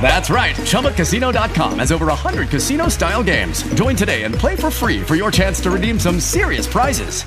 That's right. ChumbaCasino.com has over 100 casino style games. Join today and play for free for your chance to redeem some serious prizes.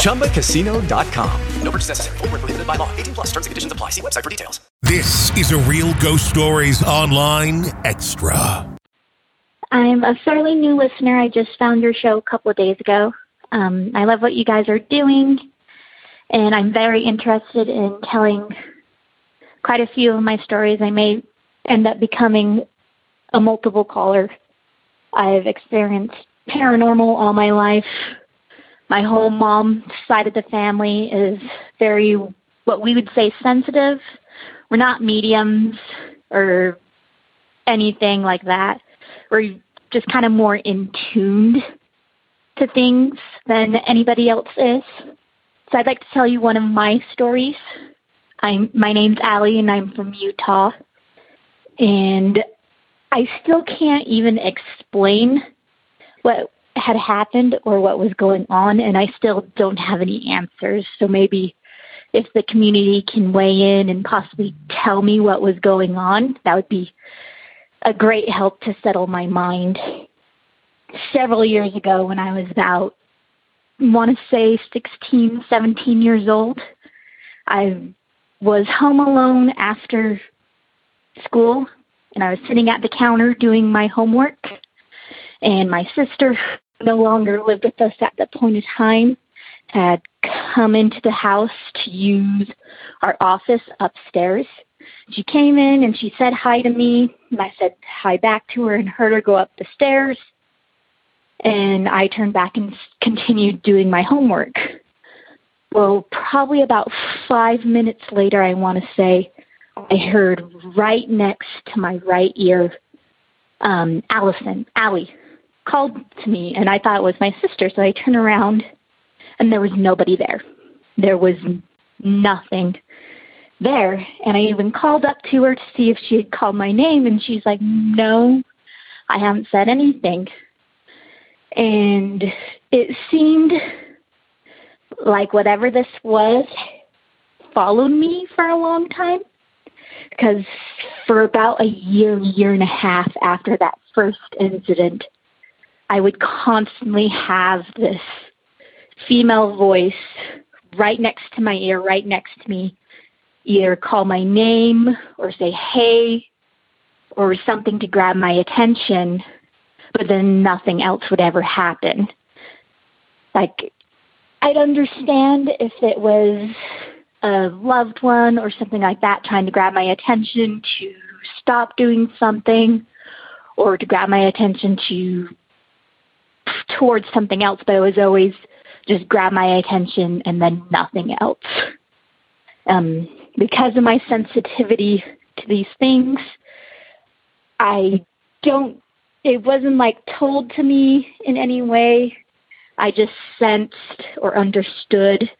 ChumbaCasino.com. No purchase necessary. Full prohibited by law. 18 plus terms and conditions apply. See website for details. This is a Real Ghost Stories Online Extra. I'm a fairly new listener. I just found your show a couple of days ago. Um, I love what you guys are doing, and I'm very interested in telling quite a few of my stories. I may end up becoming a multiple caller. I've experienced paranormal all my life. My whole mom side of the family is very, what we would say, sensitive. We're not mediums or anything like that. We're just kind of more in tuned to things than anybody else is. So I'd like to tell you one of my stories. I'm my name's Allie and I'm from Utah. And I still can't even explain what had happened or what was going on and I still don't have any answers. So maybe if the community can weigh in and possibly tell me what was going on, that would be a great help to settle my mind. Several years ago when I was about I want to say 16, 17 years old, I was home alone after school and I was sitting at the counter doing my homework and my sister no longer lived with us at that point in time had come into the house to use our office upstairs. She came in and she said hi to me and I said hi back to her and heard her go up the stairs and I turned back and continued doing my homework well, probably about five minutes later, I want to say, I heard right next to my right ear, um, Allison, Allie, called to me, and I thought it was my sister. So I turned around, and there was nobody there. There was nothing there. And I even called up to her to see if she had called my name, and she's like, No, I haven't said anything. And it seemed like whatever this was followed me for a long time. Because for about a year year and a half after that first incident i would constantly have this female voice right next to my ear right next to me either call my name or say hey or something to grab my attention but then nothing else would ever happen. Like I'd understand if it was a loved one or something like that trying to grab my attention to stop doing something or to grab my attention to towards something else, but it was always just grab my attention and then nothing else. Um, because of my sensitivity to these things, I don't, it wasn't like told to me in any way I just sensed or understood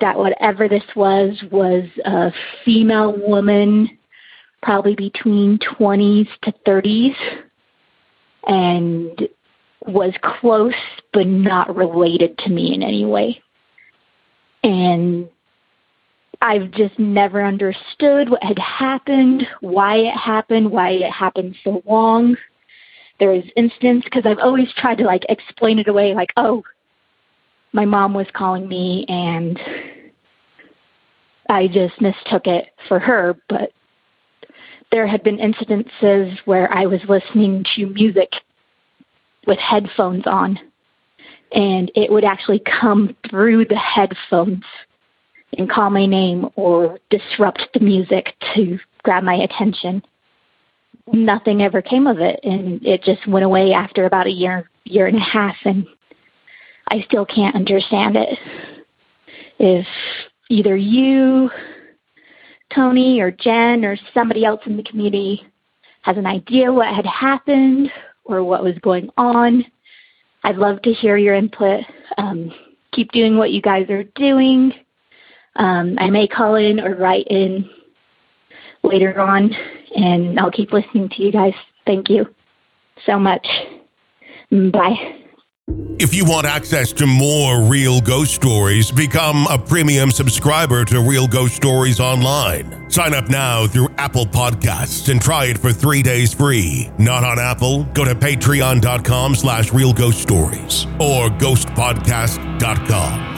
that whatever this was was a female woman, probably between 20s to 30s, and was close but not related to me in any way. And I've just never understood what had happened, why it happened, why it happened so long. There was instance because I've always tried to like explain it away, like, oh, my mom was calling me and I just mistook it for her. But there had been incidences where I was listening to music with headphones on, and it would actually come through the headphones and call my name or disrupt the music to grab my attention. Nothing ever came of it, and it just went away after about a year, year and a half, and I still can't understand it. If either you, Tony, or Jen, or somebody else in the community has an idea what had happened or what was going on, I'd love to hear your input. Um, keep doing what you guys are doing. Um, I may call in or write in later on, and I'll keep listening to you guys. Thank you so much. Bye. If you want access to more real ghost stories, become a premium subscriber to Real Ghost Stories Online. Sign up now through Apple Podcasts and try it for three days free. Not on Apple? Go to patreon.com slash real ghost stories or ghostpodcast.com.